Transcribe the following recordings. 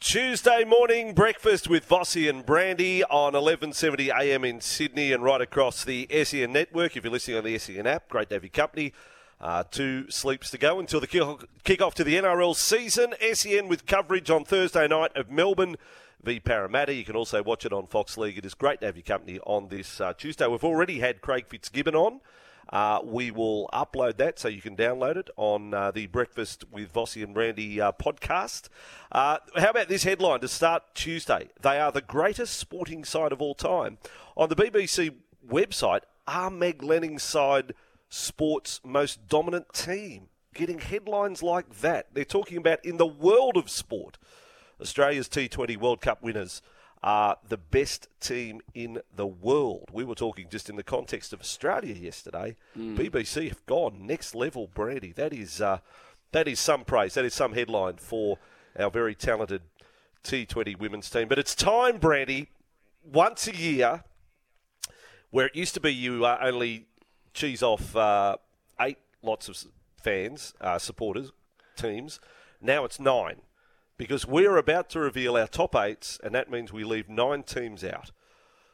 Tuesday morning breakfast with Vossi and Brandy on 11:70 a.m. in Sydney and right across the SEN network. If you're listening on the SEN app, great to have your company. Uh, two sleeps to go until the kick off to the NRL season. SEN with coverage on Thursday night of Melbourne v Parramatta. You can also watch it on Fox League. It is great to have your company on this uh, Tuesday. We've already had Craig Fitzgibbon on. Uh, we will upload that so you can download it on uh, the Breakfast with Vossi and Brandy uh, podcast. Uh, how about this headline to start Tuesday? They are the greatest sporting side of all time. On the BBC website, are Meg Lanning's side sports most dominant team? Getting headlines like that. They're talking about in the world of sport. Australia's T20 World Cup winners are the best team in the world. We were talking just in the context of Australia yesterday. Mm. BBC have gone next level, Brandy. That is uh, that is some praise. That is some headline for our very talented T20 women's team. But it's time, Brandy, once a year, where it used to be you uh, only cheese off uh, eight lots of fans, uh, supporters, teams. Now it's nine because we're about to reveal our top eights, and that means we leave nine teams out.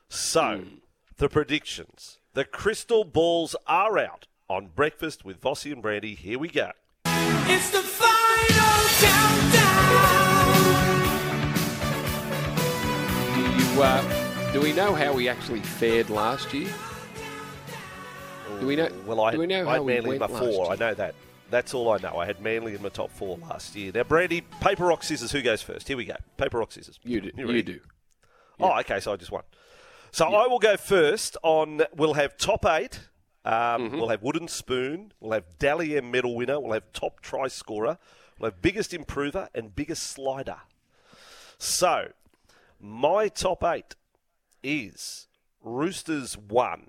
So, mm. the predictions. The crystal balls are out on Breakfast with Vossi and Brandy. Here we go. It's the final countdown. Do you, uh, do we know how we actually fared last year? Do we know? Well, I, do we know I had Manly in my four. I know that. That's all I know. I had Manly in my top four last year. Now, Brandy, paper, rock, scissors. Who goes first? Here we go. Paper, rock, scissors. You do. You, you do. Oh, okay. So I just won. So I will go first on. We'll have top eight. Um, mm-hmm. We'll have wooden spoon. We'll have Dally M medal winner. We'll have top try scorer. We'll have biggest improver and biggest slider. So my top eight is Roosters one,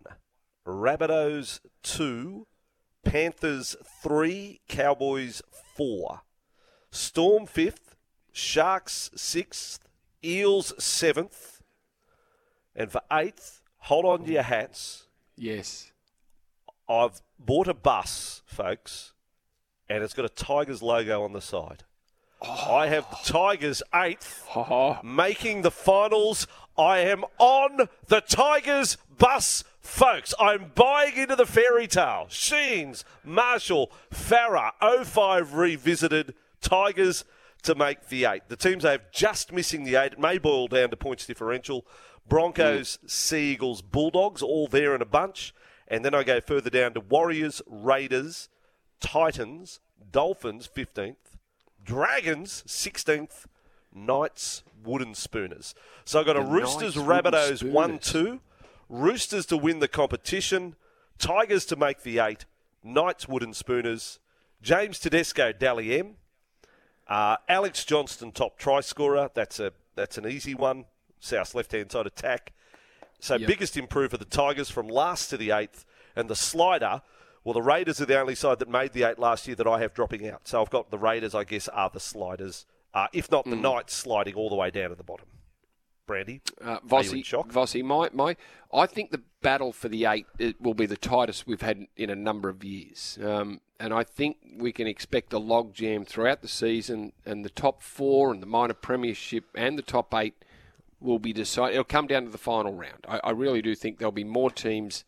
Rabbitohs two, Panthers 3, Cowboys 4. Storm 5th, Sharks 6th, Eels 7th. And for 8th, hold on to your hats. Yes. I've bought a bus, folks, and it's got a Tigers logo on the side. Oh. I have the Tigers eighth, oh. making the finals. I am on the Tigers bus Folks, I'm buying into the fairy tale. Sheens, Marshall, Farah, 05 revisited, Tigers to make the eight. The teams they have just missing the eight. It may boil down to points differential. Broncos, mm. Sea Eagles, Bulldogs, all there in a bunch. And then I go further down to Warriors, Raiders, Titans, Dolphins, 15th, Dragons, 16th, Knights, Wooden Spooners. So I've got the a Roosters, Rabbitohs, 1 2. Roosters to win the competition, Tigers to make the eight, Knights Wooden Spooners, James Tedesco Dally M, uh, Alex Johnston top try scorer. That's a that's an easy one. South left hand side attack. So yep. biggest for the Tigers from last to the eighth, and the slider. Well, the Raiders are the only side that made the eight last year that I have dropping out. So I've got the Raiders, I guess, are the sliders, uh, if not the mm. Knights sliding all the way down to the bottom. Brandy? Uh, Vossi, Vossi, my, my, I think the battle for the eight will be the tightest we've had in a number of years. Um, and I think we can expect a logjam throughout the season, and the top four and the minor premiership and the top eight will be decided. It'll come down to the final round. I, I really do think there'll be more teams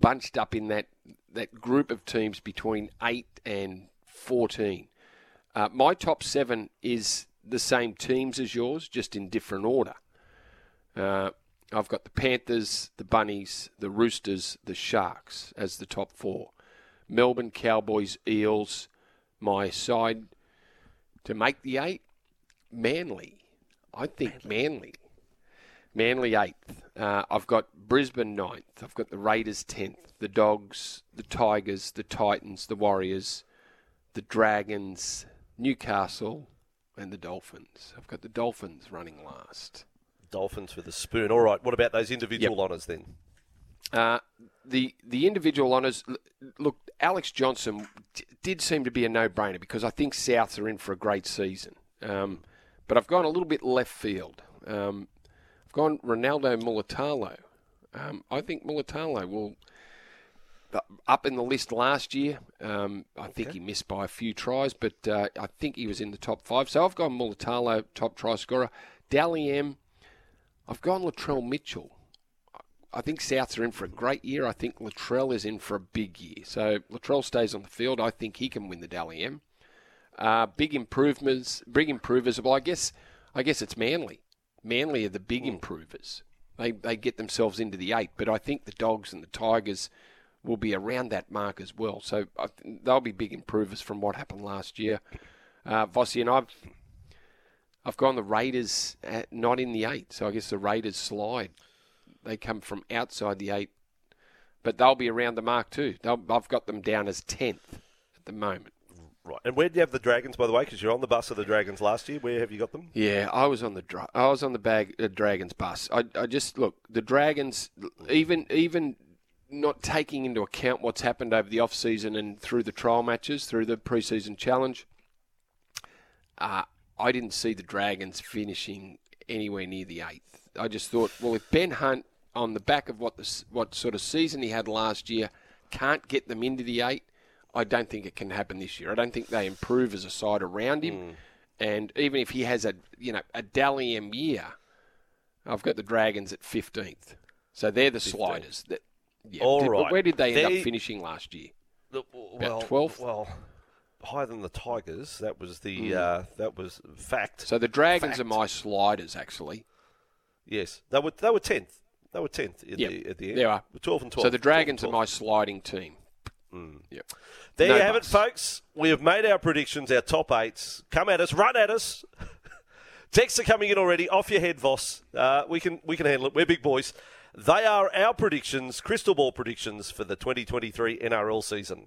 bunched up in that that group of teams between eight and fourteen. Uh, my top seven is the same teams as yours, just in different order. Uh, I've got the Panthers, the Bunnies, the Roosters, the Sharks as the top four. Melbourne Cowboys, Eels, my side to make the eight. Manly, I think Manly. Manly eighth. Uh, I've got Brisbane ninth. I've got the Raiders tenth. The Dogs, the Tigers, the Titans, the Warriors, the Dragons, Newcastle, and the Dolphins. I've got the Dolphins running last. Dolphins with a spoon. All right. What about those individual Yep. honours then? Uh, the the individual honours. Look, Alex Johnston d- did seem to be a no-brainer because I think Souths are in for a great season. Um, but I've gone a little bit left field. Um, I've gone Ronaldo Mulitalo. Um, I think Mulitalo will uh, up in the list last year. Um, I think he missed by a few tries, but uh, I think he was in the top five. So I've gone Mulitalo, top try scorer. Dally M, I've gone Latrell Mitchell. I think Souths are in for a great year. I think Latrell is in for a big year. So Latrell stays on the field. I think he can win the Dally M. Uh, big improvements, big improvers. Well, I guess, I guess it's Manly. Manly are the big improvers. They they get themselves into the eight, but I think the Dogs and the Tigers will be around that mark as well. So I th- they'll be big improvers from what happened last year. Uh, Vossi and I've I've gone the Raiders at, not in the eight, so I guess the Raiders slide. They come from outside the eight, but they'll be around the mark too. They'll, I've got them down as tenth at the moment. Right. And where do you have the Dragons, by the way? Because you're on the bus of the Dragons last year. Where have you got them? Yeah, I was on the dra- I was on the bag uh, Dragons bus. I, I just look the Dragons even even not taking into account what's happened over the off season and through the trial matches, through the preseason challenge. Uh, I didn't see the Dragons finishing anywhere near the eighth. I just thought, well, if Ben Hunt on the back of what the what sort of season he had last year can't get them into the eight, I don't think it can happen this year. I don't think they improve as a side around him. Hmm. And even if he has a you know a Dally year, I've got the Dragons at fifteenth. So they're the sliders. That, yeah. All Did- right. Where did they end They- up finishing last year? The- well, 12th? Well, higher than the Tigers. That was the uh, that was fact. So the Dragons Fact. are my sliders actually. yes, they were they were tenth. They were tenth at, Yep, the, at the end. they are. Twelve and twelve. So the Dragons are my sliding team. Yep. There No you have it, folks. We have made our predictions, our top eights. Come at us, run at us. Texts are coming in already. Off your head, Voss. Uh, we can we can handle it. We're big boys. They are our predictions, crystal ball predictions for the 2023 NRL season.